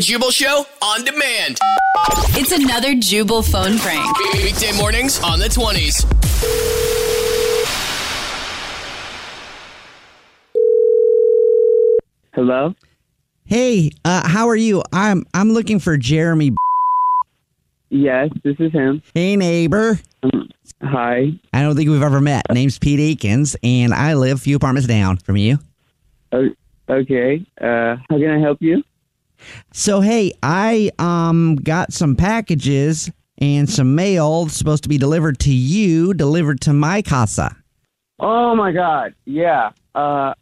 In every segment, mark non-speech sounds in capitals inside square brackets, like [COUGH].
Jubal Show on demand. It's another Jubal phone prank. Weekday mornings on the 20s. Hello? Hey, uh, how are you? I'm I'm looking for Jeremy. Yes, this is him. Hey, neighbor. Um, hi. I don't think we've ever met. Name's Pete Ekens, and I live a few apartments down from you. Oh, okay. Uh, how can I help you? So hey, I um got some packages and some mail supposed to be delivered to you, delivered to my casa. Oh my God. Yeah. Uh,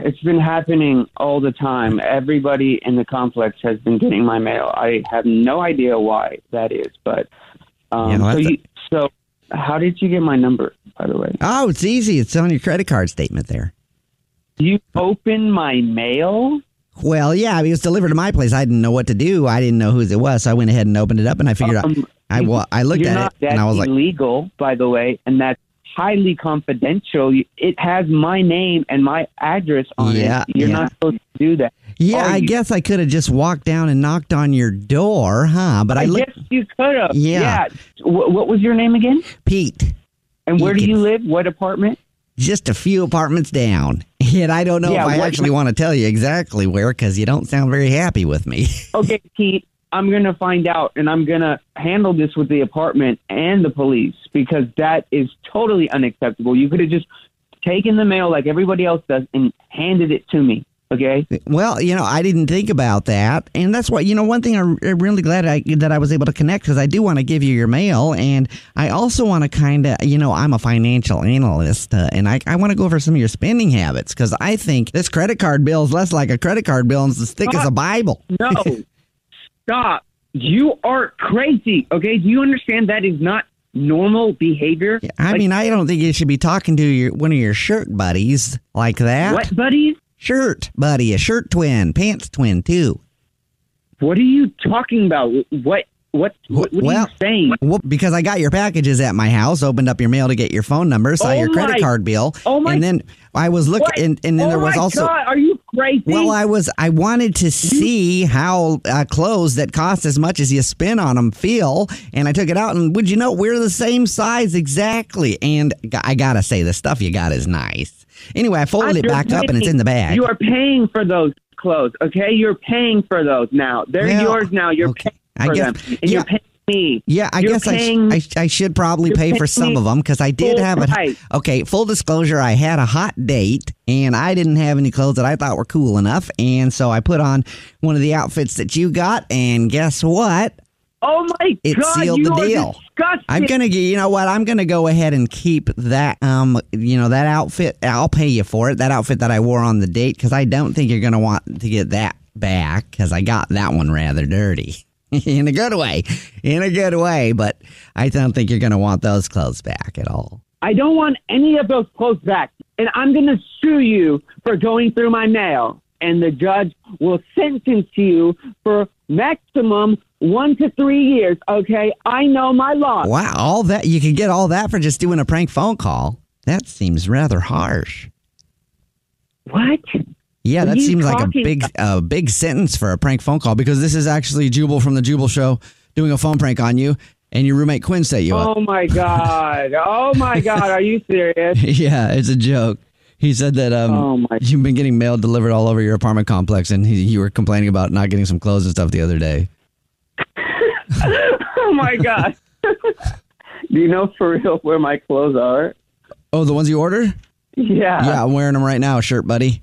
it's been happening all the time. Everybody in the complex has been getting my mail. I have no idea why that is, but um, Yeah, so that's a- so how did you get my number? By the way, Oh, it's easy. It's on your credit card statement there. you open my mail. Well, yeah, it was delivered to my place. I didn't know what to do. I didn't know whose it was, so I went ahead and opened it up, and I figured out. Um, I well, I looked at it, and I was like, illegal, by the way, and that's highly confidential. It has my name and my address on Yeah, it. You're yeah. not supposed to do that. "Yeah, I you- guess I could have just walked down and knocked on your door, huh?" But I, I looked, guess you could have. Yeah. Wh- what was your name again? Pete, And where do you live? What apartment? just a few apartments down, and I don't know Yeah, if I actually want to tell you exactly where because you don't sound very happy with me. [LAUGHS] Okay, Pete. I'm gonna find out, and I'm gonna handle this with the apartment and the police because that is totally unacceptable. You could have just taken the mail like everybody else does and handed it to me. Okay. Well, you know, I didn't think about that, and that's why you know one thing I'm I'm really glad I, that I was able to connect because I do want to give you your mail, and I also want to kind of you know I'm a financial analyst, uh, and I I want to go over some of your spending habits because I think this credit card bill is less like a credit card bill and it's as thick as a Bible. No. Stop. You are crazy. Okay. Do you understand that is not normal behavior? I Like, mean, I don't think you should be talking to your one of your shirt buddies like that. what, buddies? Shirt buddy? A shirt twin, pants twin too. What are you talking about? What? What? What, what well, are you saying? Well, because I got your packages at my house, opened up your mail to get your phone number, saw Oh your credit card bill, oh my- and then I was looking, and, and then oh there was my also. God, are you crazy? Well, I was. I wanted to see how uh, clothes that cost as much as you spend on them feel, and I took it out, and would you know we're the same size exactly? And I gotta say, the stuff you got is nice. Anyway, I folded it back up, and it's in the bag. You are paying for those clothes, okay? You're paying for those now. They're yours now. You're okay. paying I for guess- them, and yeah. you're paying me. Yeah, I You're guess I, sh- I, sh- I should probably pay for some of them because I did have a price. okay. Full disclosure, I had a hot date and I didn't have any clothes that I thought were cool enough, and so I put on one of the outfits that you got, and guess what? Oh my It God! sealed you the are deal. Disgusting. I'm gonna, you know what? I'm gonna go ahead and keep that, um, you know, that outfit. I'll pay you for it. That outfit that I wore on the date because I don't think you're gonna want to get that back because I got that one rather dirty. [LAUGHS] in a good way, in a good way, but I don't think you're going to want those clothes back at all. I don't want any of those clothes back. And I'm going to sue you for going through my mail. And the judge will sentence you for maximum one to three years. Okay. I know my law. Wow, all that you can get all that for just doing a prank phone call. That seems rather harsh. What? Yeah, that seems like a big a big sentence for a prank phone call because this is actually Jubal from the Jubal show doing a phone prank on you and your roommate Quinn set you up. Oh my God. Oh my [LAUGHS] God. Are you serious? yeah, it's a joke. He said that um, Oh, my- you've been getting mail delivered all over your apartment complex, and he, you were complaining about not getting some clothes and stuff the other day. [LAUGHS] oh my God. [LAUGHS] Do you know for real where my clothes are? Oh, the ones you ordered? Yeah. yeah, I'm wearing them right now, shirt buddy.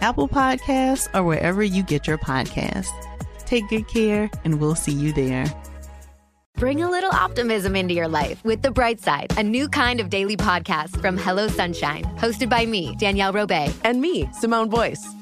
Apple Podcasts, or wherever you get your podcasts. Take good care, and we'll see you there. Bring a little optimism into your life with The Bright Side, a new kind of daily podcast from Hello Sunshine, hosted by me, Danielle Robay. And me, Simone Boyce.